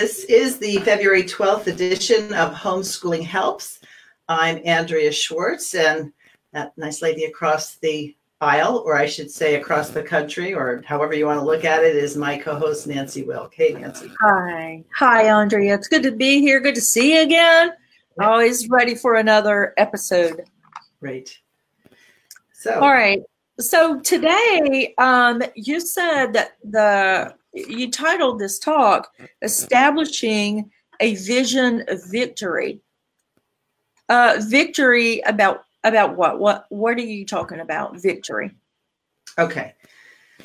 This is the February 12th edition of Homeschooling Helps. I'm Andrea Schwartz, and that nice lady across the aisle, or I should say across the country, or however you want to look at it, is my co host, Nancy Wilk. Hey, Nancy. Hi. Hi, Andrea. It's good to be here. Good to see you again. Always ready for another episode. Great. So, All right. So today, um, you said that the you titled this talk "Establishing a Vision of Victory." Uh, victory about about what? What what are you talking about? Victory. Okay.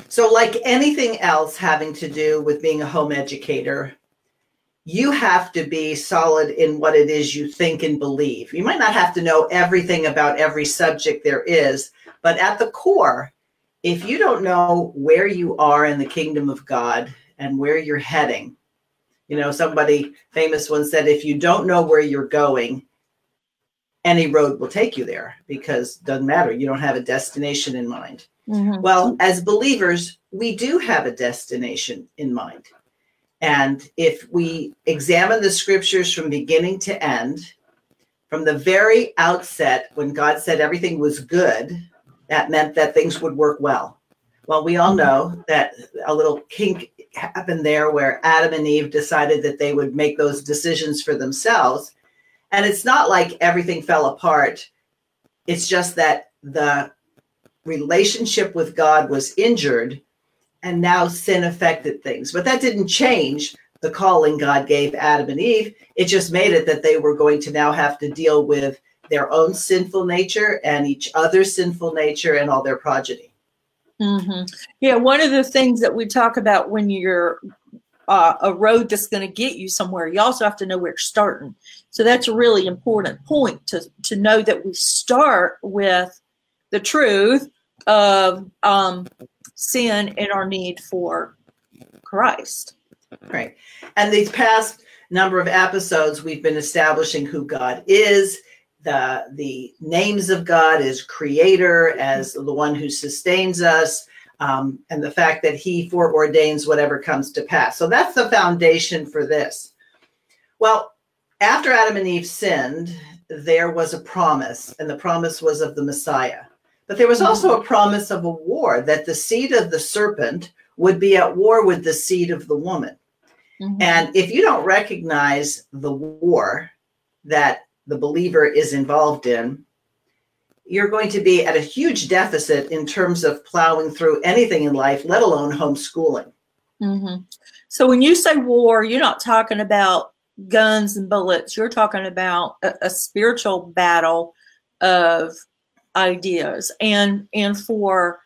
So, like anything else having to do with being a home educator, you have to be solid in what it is you think and believe. You might not have to know everything about every subject there is, but at the core, if you don't know where you are in the kingdom of God and where you're heading, you know, somebody famous once said, if you don't know where you're going, any road will take you there because it doesn't matter. You don't have a destination in mind. Mhm. Well, as believers, we do have a destination in mind. And if we examine the scriptures from beginning to end, from the very outset, when God said everything was good, that meant that things would work well. Well, we all know that a little kink happened there where Adam and Eve decided that they would make those decisions for themselves. And it's not like everything fell apart, it's just that the relationship with God was injured and now sin affected things. But that didn't change the calling God gave Adam and Eve. It just made it that they were going to now have to deal with their own sinful nature and each other's sinful nature and all their progeny. hmm Yeah, one of the things that we talk about when you're uh, a road that's going to get you somewhere, you also have to know where you're starting. So that's a really important point to to know that we start with the truth of um, sin and our need for Christ. Right. And these past number of episodes, we've been establishing who God is, the the names of God as creator, as the one who sustains us, um, and the fact that he foreordains whatever comes to pass. So that's the foundation for this. Well, after Adam and Eve sinned, there was a promise, and the promise was of the Messiah. But there was also a promise of a war that the seed of the serpent would be at war with the seed of the woman. Mhm. And if you don't recognize the war that the believer is involved in, you're going to be at a huge deficit in terms of plowing through anything in life, let alone homeschooling. hmm So when you say war, you're not talking about guns and bullets. You're talking about a, a spiritual battle of ideas and and for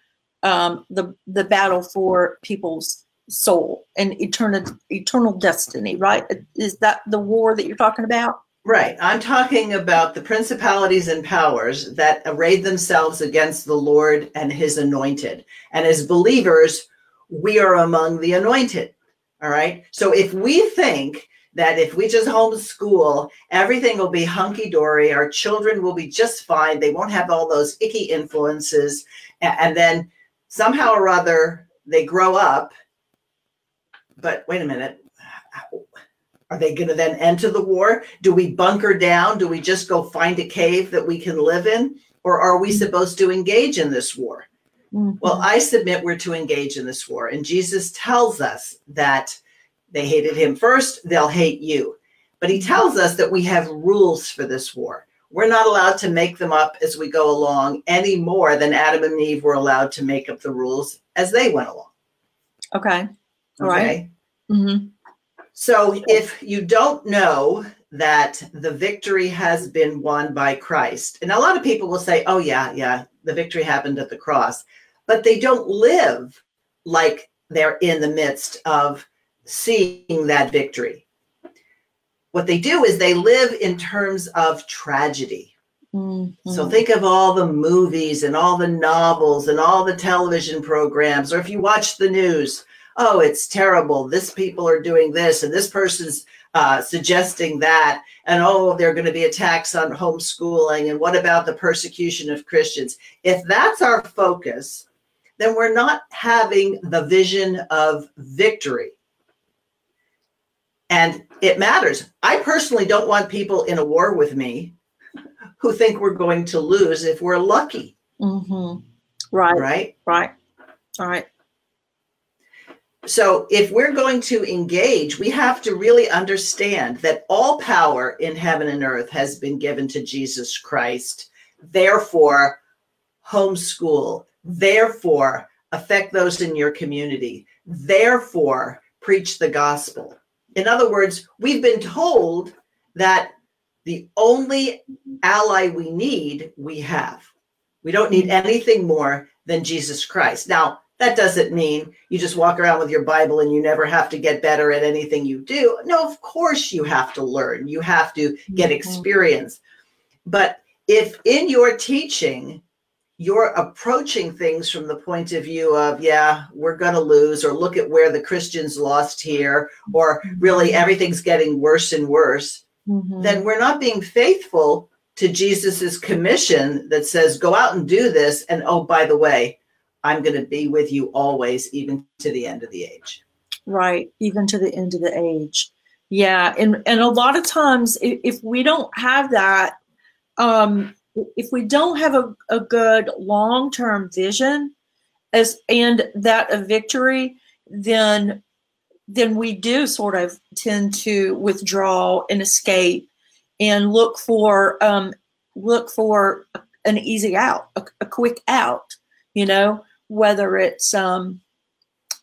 um, the the battle for people's soul and eternal eternal destiny. Right? Is that the war that you're talking about? Right. I'm talking about the principalities and powers that arrayed themselves against the Lord and his anointed. And as believers, we are among the anointed. All right. So if we think that if we just homeschool, everything will be hunky dory, our children will be just fine, they won't have all those icky influences, and then somehow or other they grow up. But wait a minute. Are they going to then enter the war? Do we bunker down? Do we just go find a cave that we can live in? Or are we supposed to engage in this war? Well, I submit we're to engage in this war. And Jesus tells us that they hated him first, they'll hate you. But he tells us that we have rules for this war. We're not allowed to make them up as we go along any more than Adam and Eve were allowed to make up the rules as they went along. okay. All right. Okay. Mm-hmm. So if you don't know that the victory has been won by Christ, and a lot of people will say, oh, yeah, yeah, the victory happened at the cross, but they don't live like they're in the midst of seeing that victory. What they do is they live in terms of tragedy. Mm-hmm. So think of all the movies and all the novels and all the television programs, or if you watch the news, oh, it's terrible. This people are doing this, and this person's uh, suggesting that, and oh, there are going to be attacks on homeschooling, and what about the persecution of Christians? If that's our focus, then we're not having the vision of victory. And it matters. I personally don't want people in a war with me who think we're going to lose if we're lucky. Mm-hmm. Right. Right. Right. All right. So, if we're going to engage, we have to really understand that all power in heaven and earth has been given to Jesus Christ. Therefore, homeschool. Therefore, affect those in your community. Therefore, preach the gospel. In other words, we've been told that the only ally we need, we have. We don't need anything more than Jesus Christ. Now, that doesn't mean you just walk around with your Bible and you never have to get better at anything you do. No, of course you have to learn, you have to get mm-hmm. experience. But if in your teaching, you're approaching things from the point of view of, yeah, we're going to lose, or look at where the Christians lost here, or really mm-hmm. everything's getting worse and worse, mm-hmm. then we're not being faithful to Jesus's commission that says, go out and do this. And oh, by the way, I'm going to be with you always, even to the end of the age. Right, even to the end of the age. Yeah, and and a lot of times, if, we don't have that, um, if we don't have a, a good long term vision, as and that of victory, then then we do sort of tend to withdraw and escape and look for um, look for an easy out, a, a quick out, you know whether it's um,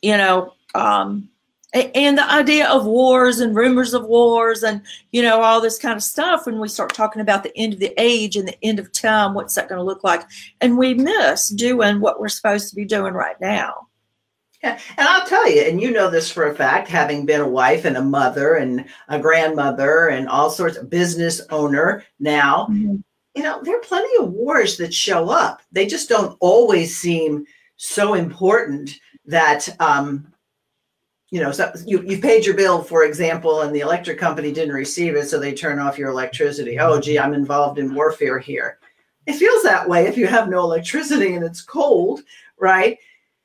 you know um, and the idea of wars and rumors of wars and you know all this kind of stuff when we start talking about the end of the age and the end of time what's that going to look like and we miss doing what we're supposed to be doing right now yeah, and I'll tell you, and you know this for a fact, having been a wife and a mother and a grandmother and all sorts of business owner now, mm-hmm. you know, there are plenty of wars that show up. They just don't always seem so important that um, you know so you, you paid your bill for example and the electric company didn't receive it so they turn off your electricity. Oh gee i'm involved in warfare here. It feels that way if you have no electricity and it's cold right?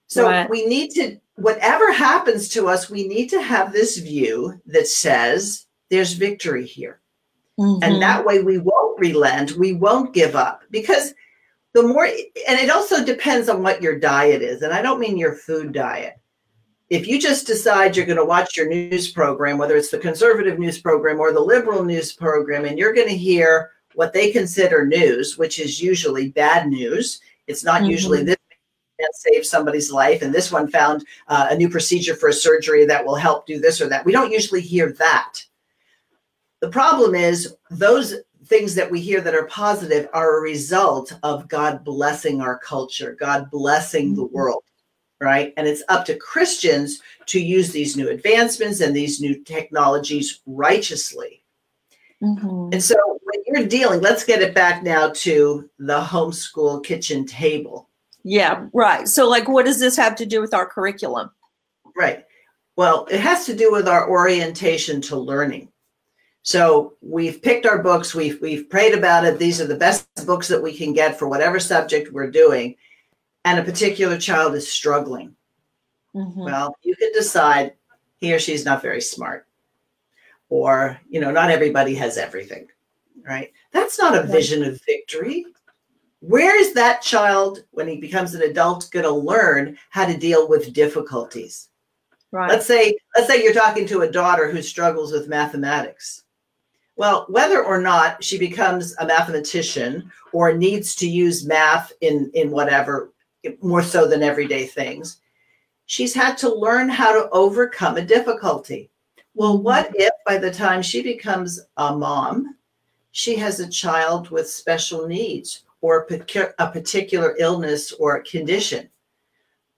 So right. we need to whatever happens to us we need to have this view that says there's victory here. Mm-hmm. and that way we won't relent we won't give up because the more and it also depends on what your diet is and i don't mean your food diet if you just decide you're going to watch your news program whether it's the conservative news program or the liberal news program and you're going to hear what they consider news which is usually bad news it's not mm-hmm. usually this save somebody's life and this one found uh, a new procedure for a surgery that will help do this or that we don't usually hear that the problem is those things that we hear that are positive are a result of God blessing our culture, God blessing the mm-hmm. world, right? And it's up to Christians to use these new advancements and these new technologies righteously. Mm-hmm. And so when you're dealing, let's get it back now to the homeschool kitchen table. Yeah, right. So, like, what does this have to do with our curriculum? Right. Well, it has to do with our orientation to learning. So we've picked our books, we've we've prayed about it. These are the best books that we can get for whatever subject we're doing, and a particular child is struggling. Mm-hmm. Well, you can decide he or she's not very smart, or you know, not everybody has everything, right? That's not a vision of victory. Where is that child when he becomes an adult going to learn how to deal with difficulties? Right. Let's say let's say you're talking to a daughter who struggles with mathematics well, whether or not she becomes a mathematician or needs to use math in, in whatever, more so than everyday things, she's had to learn how to overcome a difficulty. Well, what if by the time she becomes a mom, she has a child with special needs or a particular illness or condition?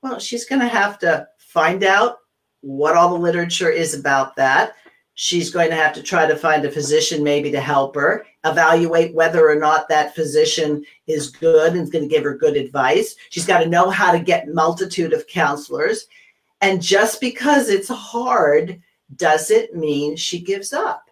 Well, she's going to have to find out what all the literature is about that. She's going to have to try to find a physician maybe to help her, evaluate whether or not that physician is good and is going to give her good advice. She's got to know how to get multitude of counselors. And just because it's hard doesn't mean she gives up.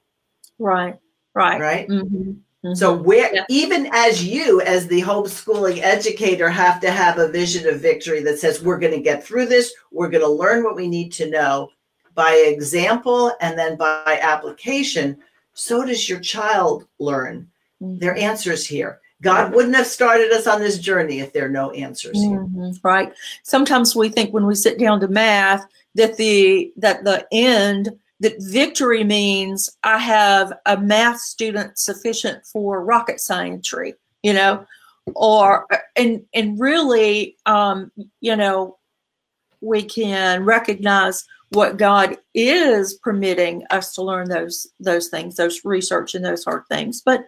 Right. Right. Right. Mm-hmm. Mm-hmm. So where Yeah. even as you as the homeschooling educator have to have a vision of victory that says we're going to get through this, we're going to learn what we need to know by example and then by application, so does your child learn. their answers here. God wouldn't have started us on this journey if there are no answers here. Mhm, right sometimes we think when we sit down to math that the that the end that victory means i have a math student sufficient for rocket science you know or and and really um you know we can recognize what god is permitting us to learn those those things those research and those hard things but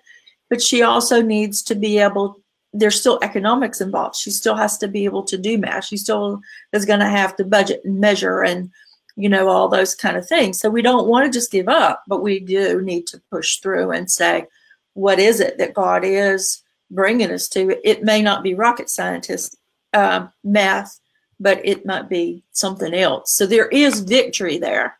but she also needs to be able there's still economics involved. She still has to be able to do math. She still is going to have to budget and measure and, you know, all those kind of things. So we don't want to just give up, but we do need to push through and say, what is it that God is bringing us to? It may not be rocket scientist uh, math, but it might be something else. So there is victory there.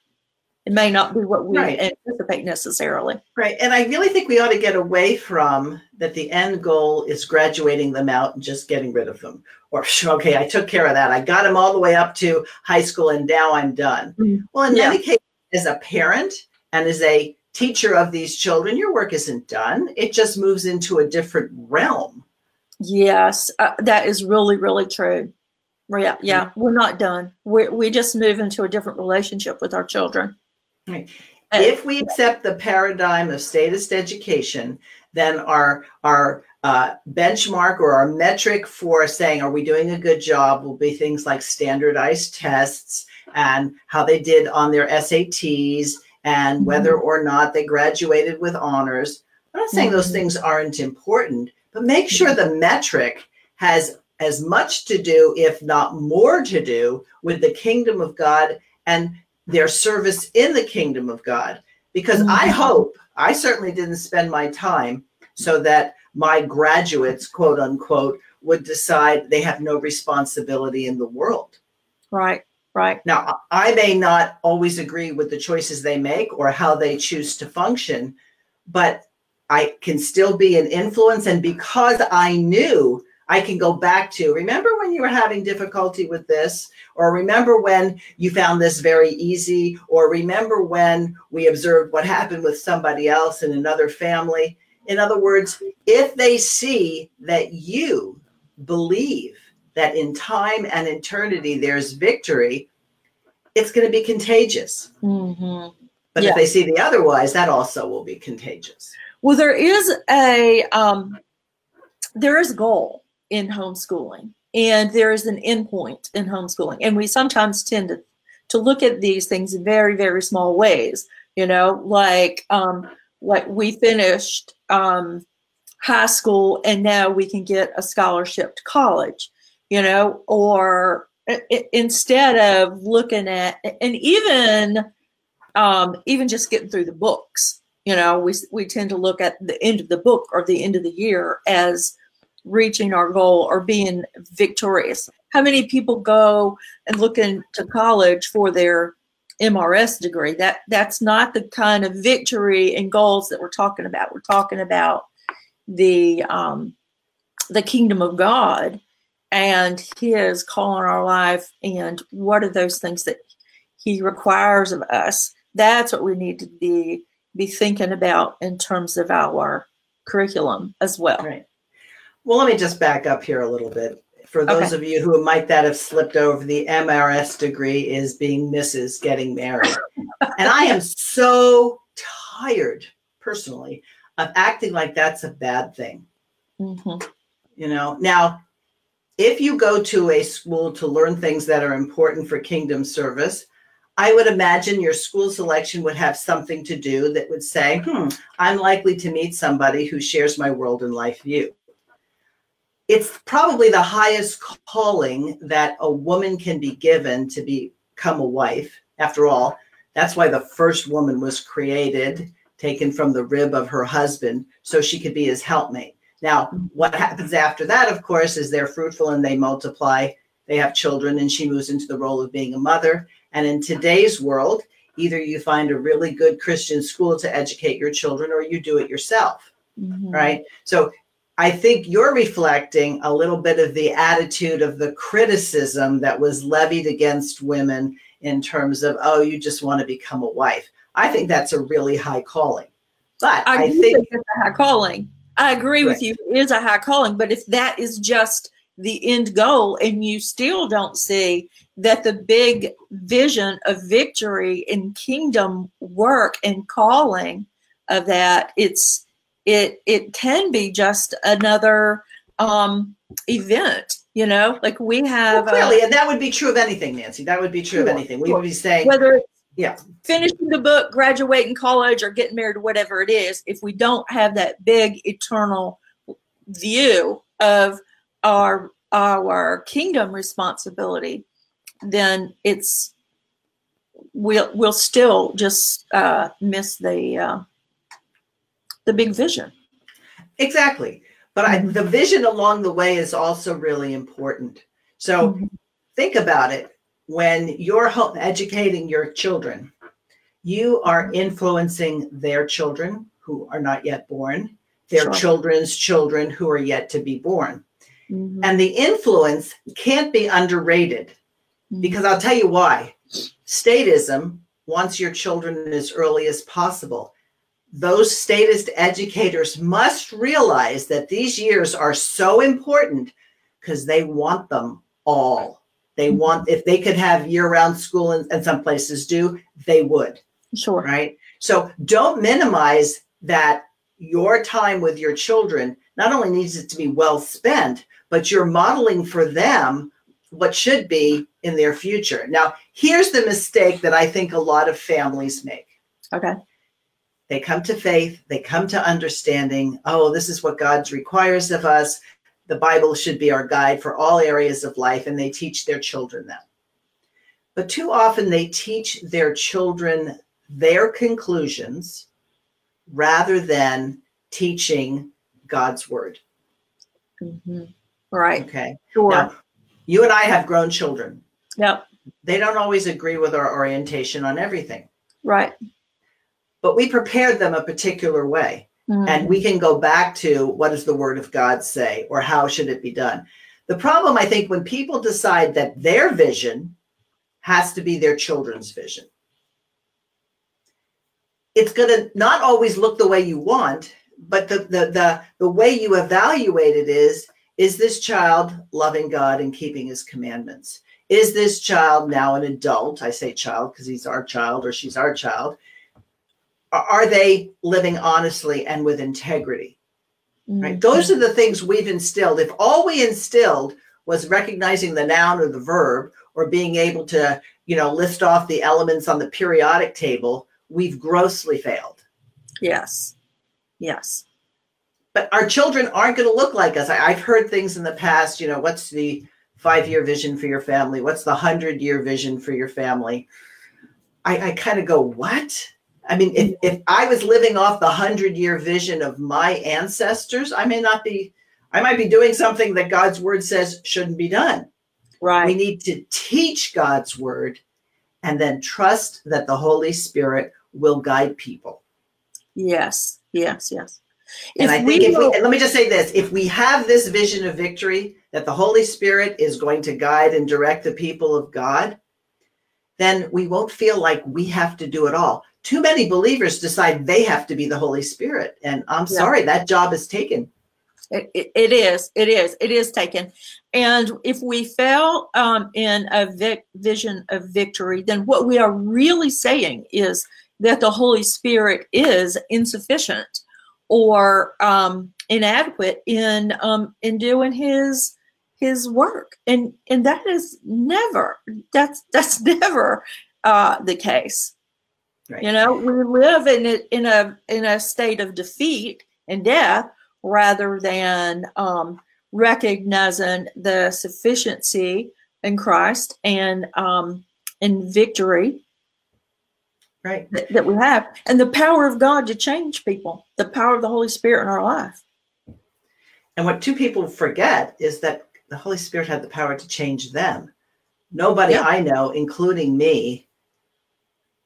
It may not be what we Right. anticipate necessarily. Right. And I really think we ought to get away from that the end goal is graduating them out and just getting rid of them. Or, okay, I took care of that. I got them all the way up to high school and now I'm done. Mm. Well, in Yeah. many cases, as a parent and as a teacher of these children, your work isn't done. It just moves into a different realm. Yes, uh, that is really, really true. Yeah, yeah, we're not done. We we just move into a different relationship with our children. Right. Uh, if we accept the paradigm of statist education, then our our uh, benchmark or our metric for saying are we doing a good job will be things like standardized tests and how they did on their SATs and whether or not they graduated with honors. I'm not saying those Mhm. things aren't important, but make sure the metric has as much to do, if not more to do, with the kingdom of God and their service in the kingdom of God. Because I Mhm. hope, I certainly didn't spend my time so that my graduates, quote unquote, would decide they have no responsibility in the world. Right, right. Now, I may not always agree with the choices they make or how they choose to function, but I can still be an influence. And because I knew, I can go back to remember when you were having difficulty with this, or remember when you found this very easy, or remember when we observed what happened with somebody else in another family. In other words, if they see that you believe that in time and eternity there's victory, it's going to be contagious. hmm But Yeah. if they see the otherwise, that also will be contagious. Well, there is a um, there is goal in homeschooling, and there is an endpoint in homeschooling, and we sometimes tend to to look at these things in very very small ways. You know, like um, like we finished um, high school, and now we can get a scholarship to college. You know, or instead of looking at and even um, even just getting through the books you know we we tend to look at the end of the book or the end of the year as reaching our goal or being victorious how many people go and look into college for their mrs degree that that's not the kind of victory and goals that we're talking about we're talking about the um the kingdom of god and his call on our life and what are those things that he requires of us that's what we need to be be thinking about in terms of our curriculum as well. Right. Well, let me just back up here a little bit. For those Okay. of you who might that have slipped over, the MRS degree is being Mrs. Getting Married. and I am so tired, personally, of acting like that's a bad thing. Mhm. You know, now, if you go to a school to learn things that are important for kingdom service, I would imagine your school selection would have something to do that would say, hmm, I'm likely to meet somebody who shares my world and life view. It's probably the highest calling that a woman can be given to become a wife After all, that's why the first woman was created, taken from the rib of her husband, so she could be his helpmate. Now, what happens after that, of course, is they're fruitful and they multiply, they have children, and she moves into the role of being a mother. And in today's world, either you find a really good Christian school to educate your children or you do it yourself, Mhm. right? So I think you're reflecting a little bit of the attitude of the criticism that was levied against women in terms of, oh, you just want to become a wife. I think that's a really high calling. But I, I, think, it's a high calling. I agree with you. It is a high calling, but if that is just the end goal and you still don't see that the big vision of victory and kingdom work and calling of that, it's it it can be just another um event, you know, like we well, have uh, clearly, and that would be true of anything, Nancy. That would be true of anything. We sure. would be saying, whether Yeah. finishing the book, graduating college, or getting married, or whatever it is, if we don't have that big eternal view of our our kingdom responsibility, then it's we'll we'll still just uh, miss the uh, the big vision. Exactly. But I, the vision along the way is also really important. So Mhm. think about it. When you're home educating your children, you are influencing their children who are not yet born, their Sure. children's children who are yet to be born. Mhm. And the influence can't be underrated because I'll tell you why. Statism wants your children as early as possible. Those statist educators must realize that these years are so important because they want them all. They want, if they could have year round school, and, and some places do, they would sure. right? So don't minimize that your time with your children not only needs it to be well spent, but you're modeling for them what should be in their future. Now, here's the mistake that I think a lot of families make. Okay. They come to faith, they come to understanding, oh, this is what God requires of us. The Bible should be our guide for all areas of life, and they teach their children that. But too often they teach their children their conclusions rather than teaching God's word. Mhm. Right. Okay. Sure. Now, you and I have grown children. Yep. They don't always agree with our orientation on everything, Right. But we prepared them a particular way. Mhm. and we can go back to what does the word of god say or how should it be done? The problem i think when people decide that their vision has to be their children's vision. It's going to not always look the way you want but the, the the the way you evaluate it is is this child loving god and keeping his commandments? Is this child now an adult? I say child because he's our child or she's our child are they living honestly and with integrity? Right? Mhm. those are the things we've instilled. If all we instilled was recognizing the noun or the verb or being able to you know list off the elements on the periodic table we've grossly failed. Yes. Yes. but our children aren't going to look like us. I, i've heard things in the past you know what's the five year vision for your family? What's the hundred year vision for your family? I, I kind of go what i mean if, if i was living off the hundred year vision of my ancestors i may not be i might be doing something that god's word says shouldn't be done Right. we need to teach god's word and then trust that the holy spirit will guide people Yes. Yes. Yes. And If I think if we, will- and let me just say this if we have this vision of victory, that the Holy Spirit is going to guide and direct the people of God, then we won't feel like we have to do it all. Too many believers decide they have to be the Holy Spirit. And I'm Yeah. sorry, that job is taken. It, it- it is. It is. It is taken. And if we fail um, in a vic- vision of victory, then what we are really saying is that the Holy Spirit is insufficient or um, inadequate in um, in doing His His work, and and that is never that's that's never uh, the case. Right. You know, we live in a, in a in a state of defeat and death rather than um, recognizing the sufficiency in Christ and um, in victory right that, that we have, and the power of God to change people, the power of the Holy Spirit in our life. And what two people forget is that the Holy Spirit had the power to change them. Nobody Yeah. I know, including me,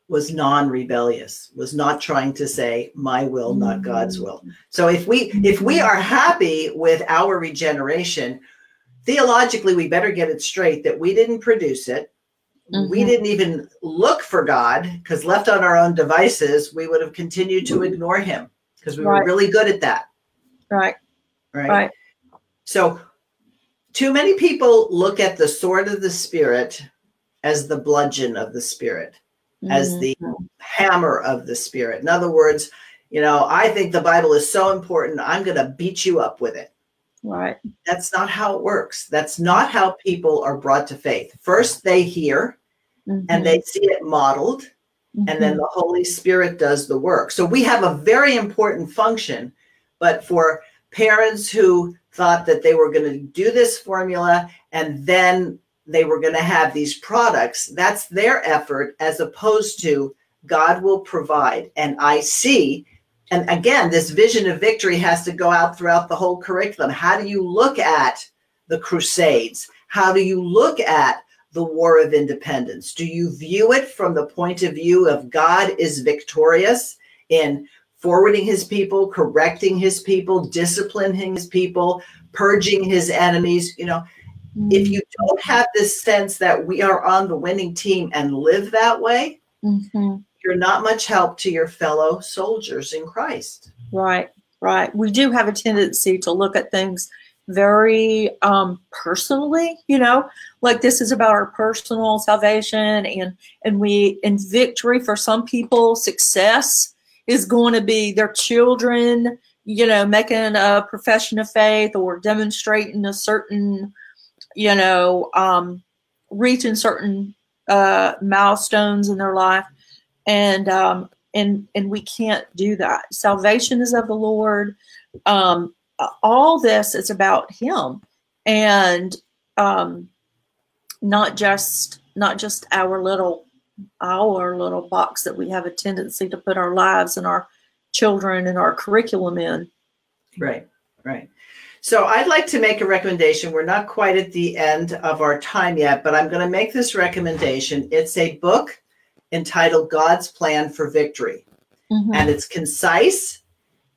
was non-rebellious, was not trying to say my will, not God's will. So if we if we are happy with our regeneration, theologically we better get it straight that we didn't produce it. We Mhm. didn't even look for God because left on our own devices, we would have continued to ignore him because we were really good at that, Right, right? right. So, too many people look at the sword of the spirit as the bludgeon of the spirit, as the hammer of the spirit. In other words, you know, I think the Bible is so important, I'm going to beat you up with it. right. That's not how it works. That's not how people are brought to faith. First, they hear and Mhm. they see it modeled, and then Mhm. the Holy Spirit does the work. So we have a very important function, but for parents who thought that they were going to do this formula and then they were going to have these products, that's their effort as opposed to God will provide. And I see, and again, this vision of victory has to go out throughout the whole curriculum. How do you look at the Crusades? How do you look at the War of Independence? Do you view it from the point of view of God is victorious in forwarding his people, correcting his people, disciplining his people, purging his enemies? You know, if mm. you don't have this sense that we are on the winning team and live that way, Mhm. you're not much help to your fellow soldiers in Christ. Right, right. We do have a tendency to look at things very um personally, you know, like this is about our personal salvation and and we in victory for some people success is going to be their children, you know, making a profession of faith or demonstrating a certain, you know, um reaching certain uh milestones in their life. And um and and we can't do that. Salvation is of the lord. Um all this is about him. And um not just not just our little our little box that we have a tendency to put our lives and our children and our curriculum in. Right, right. So I'd like to make a recommendation. We're not quite at the end of our time yet, but I'm going to make this recommendation. It's a book entitled God's Plan for Victory, Mhm. and it's concise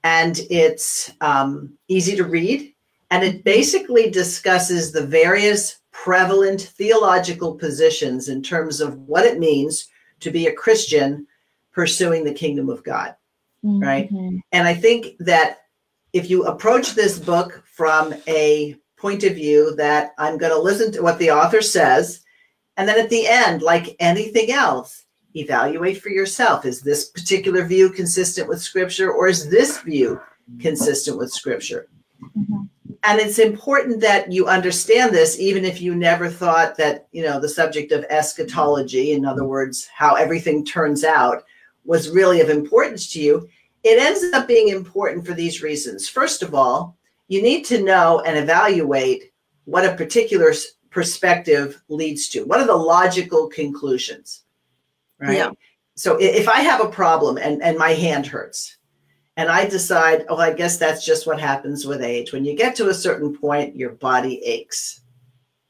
and it's um, easy to read. And it basically discusses the various prevalent theological positions in terms of what it means to be a Christian pursuing the kingdom of God. right? Mhm. And I think that if you approach this book from a point of view that I'm going to listen to what the author says, and then at the end, like anything else, evaluate for yourself is this particular view consistent with scripture or is this view consistent with scripture? Mhm. And it's important that you understand this, even if you never thought that, you know, the subject of eschatology, in other words, how everything turns out, was really of importance to you. It ends up being important for these reasons. First of all, you need to know and evaluate what a particular perspective leads to. What are the logical conclusions? Right. Yeah. So if I have a problem and, and my hand hurts, and I decide, oh, I guess that's just what happens with age. When you get to a certain point, your body aches.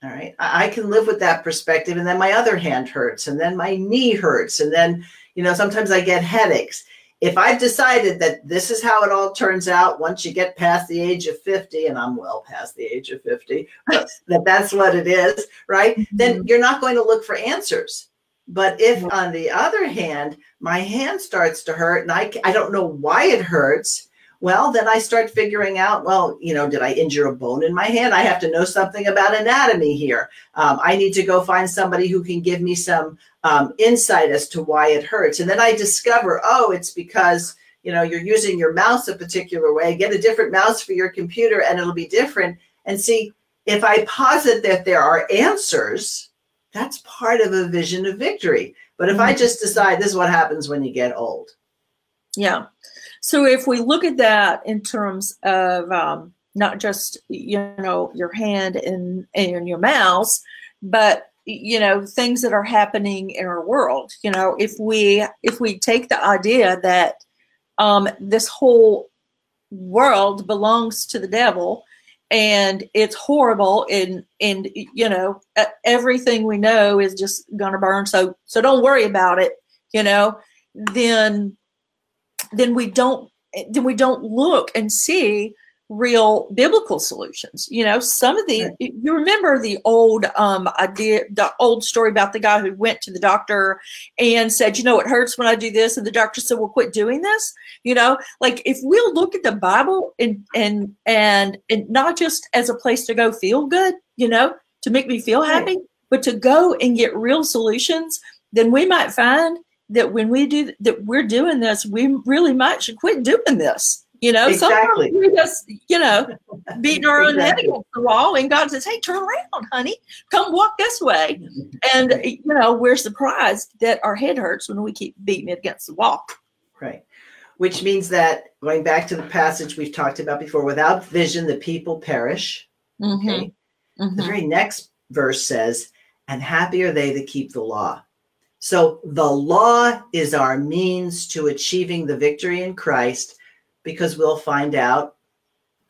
All right. I, I can live with that perspective. And then my other hand hurts, and then my knee hurts. And then, you know, sometimes I get headaches. If I've decided that this is how it all turns out once you get past the age of 50, and I'm well past the age of 50, but that that's what it is, right? Mm-hmm. Then you're not going to look for answers. But if, on the other hand, my hand starts to hurt and I, I don't know why it hurts, well, then I start figuring out, well, you know, did I injure a bone in my hand? I have to know something about anatomy here. Um, I need to go find somebody who can give me some um, insight as to why it hurts. And then I discover, oh, it's because, you know, you're using your mouse a particular way. Get a different mouse for your computer and it'll be different. And see, if I posit that there are answers, that's part of a vision of victory. But if I just decide this is what happens when you get old, Yeah. So if we look at that in terms of um, not just you know your hand and and your mouse, but you know things that are happening in our world you know if we if we take the idea that um, this whole world belongs to the devil and it's horrible and and you know everything we know is just gonna burn so so don't worry about it you know then then we don't then we don't look and see real biblical solutions. You know, some of the right. you remember the old um idea the old story about the guy who went to the doctor and said, you know, it hurts when I do this, and the doctor said, Well, quit doing this. You know, like if we'll look at the Bible and and and and not just as a place to go feel good, you know, to make me feel happy, right. but to go and get real solutions, then we might find that when we do that we're doing this, we really might should quit doing this. You know, exactly. sometimes we just, you know, beating our own exactly. head against the wall, and God says, "Hey, turn around, honey, come walk this way." And you know, we're surprised that our head hurts when we keep beating it against the wall. Right. Which means that going back to the passage we've talked about before, without vision, the people perish. Mm-hmm. Okay. Mm-hmm. The very next verse says, "And happy are they that keep the law." So the law is our means to achieving the victory in Christ because we'll find out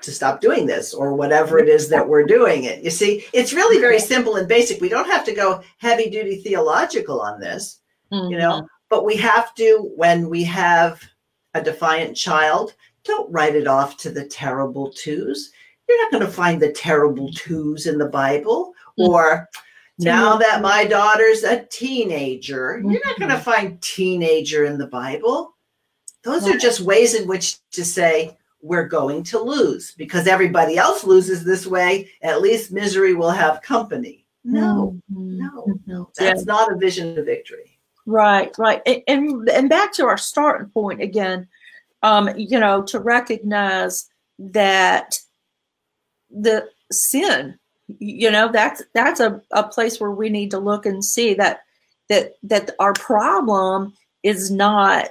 to stop doing this or whatever it is that we're doing it. You see, it's really very simple and basic. We don't have to go heavy duty theological on this, mm-hmm. you know, mm-hmm. but we have to, when we have a defiant child, don't write it off to the terrible twos. You're not going to find the terrible twos in the Bible mm-hmm. or now that my daughter's a teenager, mm-hmm. you're not going to mm-hmm. find teenager in the Bible. Those are just ways in which to say we're going to lose because everybody else loses this way. At least misery will have company. No, mm-hmm. no, no. That's yeah. not a vision of victory. Right, right. And, and, and back to our starting point again, um, you know, to recognize that the sin, you know, that's that's a, a place where we need to look and see that that that our problem is not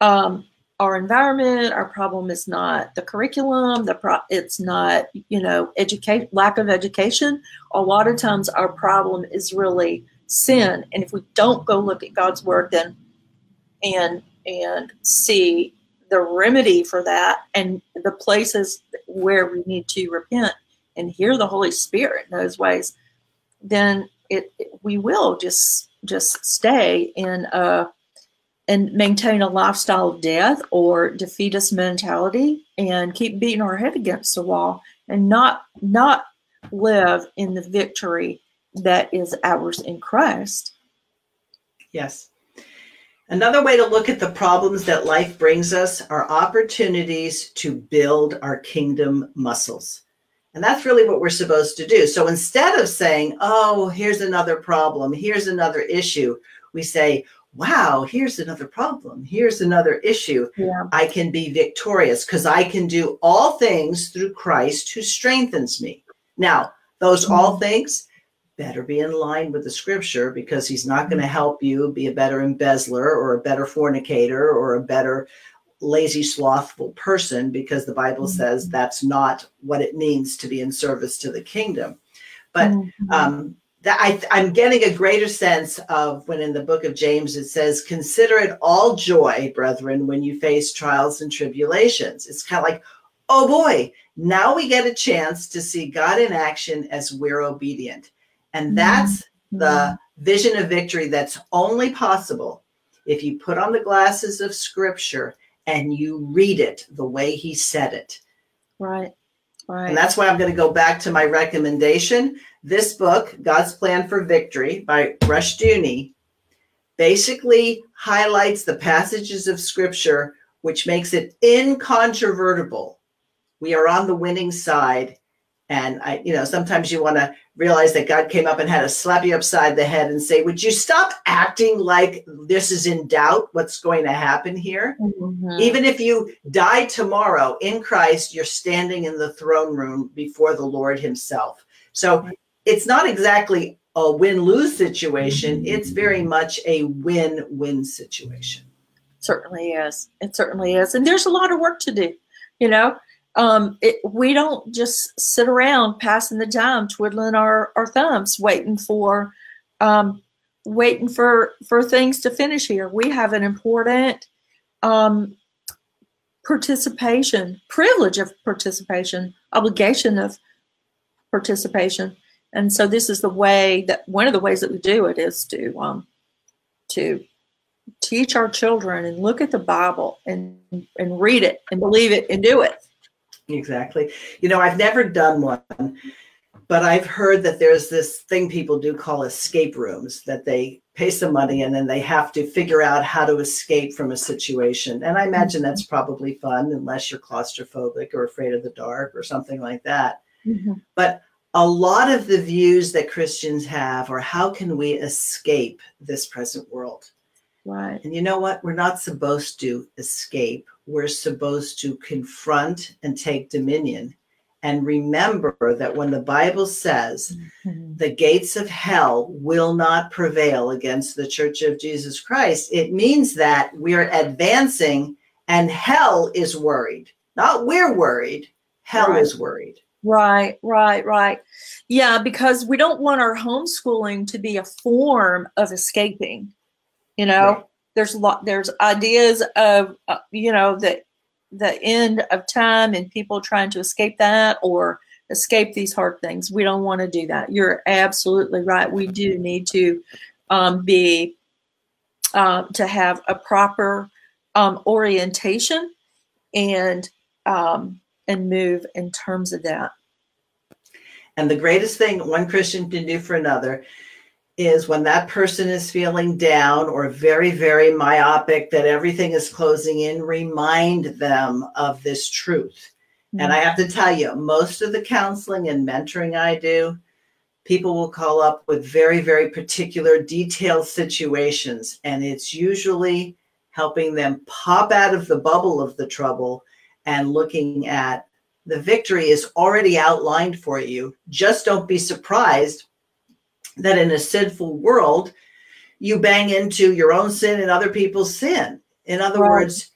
um, our environment our problem is not the curriculum the pro- it's not you know educate lack of education. A lot of times our problem is really sin. And if we don't go look at god's word then and and see the remedy for that and the places where we need to repent and hear the holy spirit in those ways then it, it we will just just stay in a and maintain a lifestyle of death or defeatist mentality and keep beating our head against the wall and not not live in the victory that is ours in Christ. Yes. Another way to look at the problems that life brings us are opportunities to build our kingdom muscles. And that's really what we're supposed to do. So instead of saying, oh, here's another problem, here's another issue, we say, wow, here's another problem. Here's another issue. Yeah. I can be victorious because I can do all things through Christ who strengthens me. Now, those mm-hmm. all things better be in line with the scripture because he's not going to mm-hmm. help you be a better embezzler or a better fornicator or a better lazy, slothful person because the Bible mm-hmm. says that's not what it means to be in service to the kingdom. But mm-hmm. um, that I, am getting a greater sense of when in the book of James it says, Consider it all joy, brethren, when you face trials and tribulations. It's kind of like, oh boy, now we get a chance to see God in action as we're obedient. And mm-hmm. that's mm-hmm. the vision of victory that's only possible if you put on the glasses of scripture and you read it the way he said it. Right. Right. And that's why I'm going to go back to my recommendation. This book, God's Plan for Victory by Rushdoony, basically highlights the passages of scripture which makes it incontrovertible. We are on the winning side. And I, you know, sometimes you want to realize that God came up and had to slap you upside the head and say, Would you stop acting like this is in doubt what's going to happen here? Mm-hmm. Even if you die tomorrow in Christ, you're standing in the throne room before the Lord Himself. So it's not exactly a win lose situation, it's very much a win win situation. Certainly is. It certainly is. And there's a lot of work to do, you know um, it, we don't just sit around passing the time, twiddling our, our thumbs, waiting for um, waiting for for things to finish here. We have an important um, participation, privilege of participation, obligation of participation, and so this is the way that one of the ways that we do it is to um, to teach our children and look at the Bible and and read it and believe it and do it. Exactly. You know, I've never done one, but I've heard that there's this thing people do call escape rooms that they pay some money and then they have to figure out how to escape from a situation. And I imagine that's probably fun unless you're claustrophobic or afraid of the dark or something like that. Mm-hmm. But a lot of the views that Christians have are how can we escape this present world? Right. And you know what? We're not supposed to escape. We're supposed to confront and take dominion. And remember that when the Bible says mm-hmm. the gates of hell will not prevail against the church of Jesus Christ, it means that we're advancing and hell is worried. Not we're worried, hell right. is worried. Right, right, right. Yeah, because we don't want our homeschooling to be a form of escaping. You know, right. there's a lot. There's ideas of uh, you know the the end of time and people trying to escape that or escape these hard things. We don't want to do that. You're absolutely right. We do need to um, be uh, to have a proper um, orientation and um, and move in terms of that. And the greatest thing one Christian can do for another is when that person is feeling down or very, very myopic that everything is closing in, remind them of this truth. Mm-hmm. And I have to tell you, most of the counseling and mentoring I do, people will call up with very, very particular detailed situations. And it's usually helping them pop out of the bubble of the trouble and looking at the victory is already outlined for you. Just don't be surprised that in a sinful world, you bang into your own sin and other people's sin. In other right. words,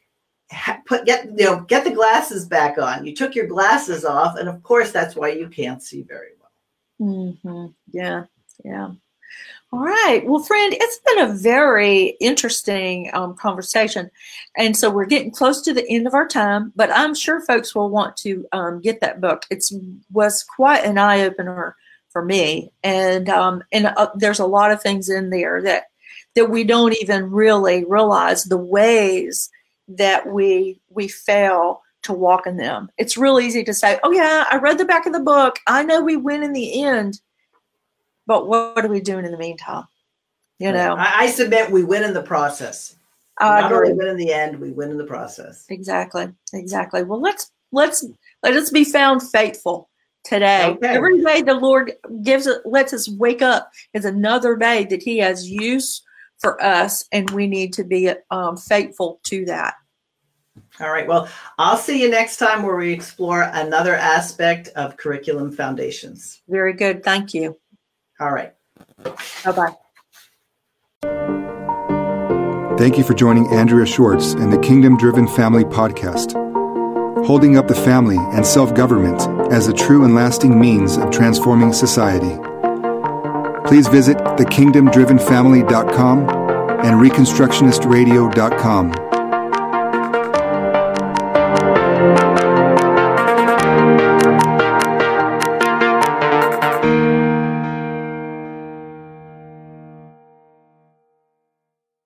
put get you know get the glasses back on. You took your glasses off, and of course that's why you can't see very well. Mm-hmm. Yeah, yeah. All right. Well, friend, it's been a very interesting um, conversation. And so we're getting close to the end of our time, but I'm sure folks will want to um, get that book. It was quite an eye opener for me. And, um, and uh, there's a lot of things in there that, that we don't even really realize the ways that we, we fail to walk in them. It's real easy to say, oh, yeah, I read the back of the book. I know we win in the end but what are we doing in the meantime? You know, I, I submit we win in the process. I Not only win in the end, we win in the process. Exactly, exactly. Well, let's let's let us be found faithful today. Okay. Every day the Lord gives it, lets us wake up is another day that He has use for us, and we need to be um, faithful to that. All right. Well, I'll see you next time where we explore another aspect of curriculum foundations. Very good. Thank you. All right. Bye bye. Thank you for joining Andrea Schwartz and the Kingdom Driven Family Podcast, holding up the family and self government as a true and lasting means of transforming society. Please visit thekingdomdrivenfamily.com and reconstructionistradio.com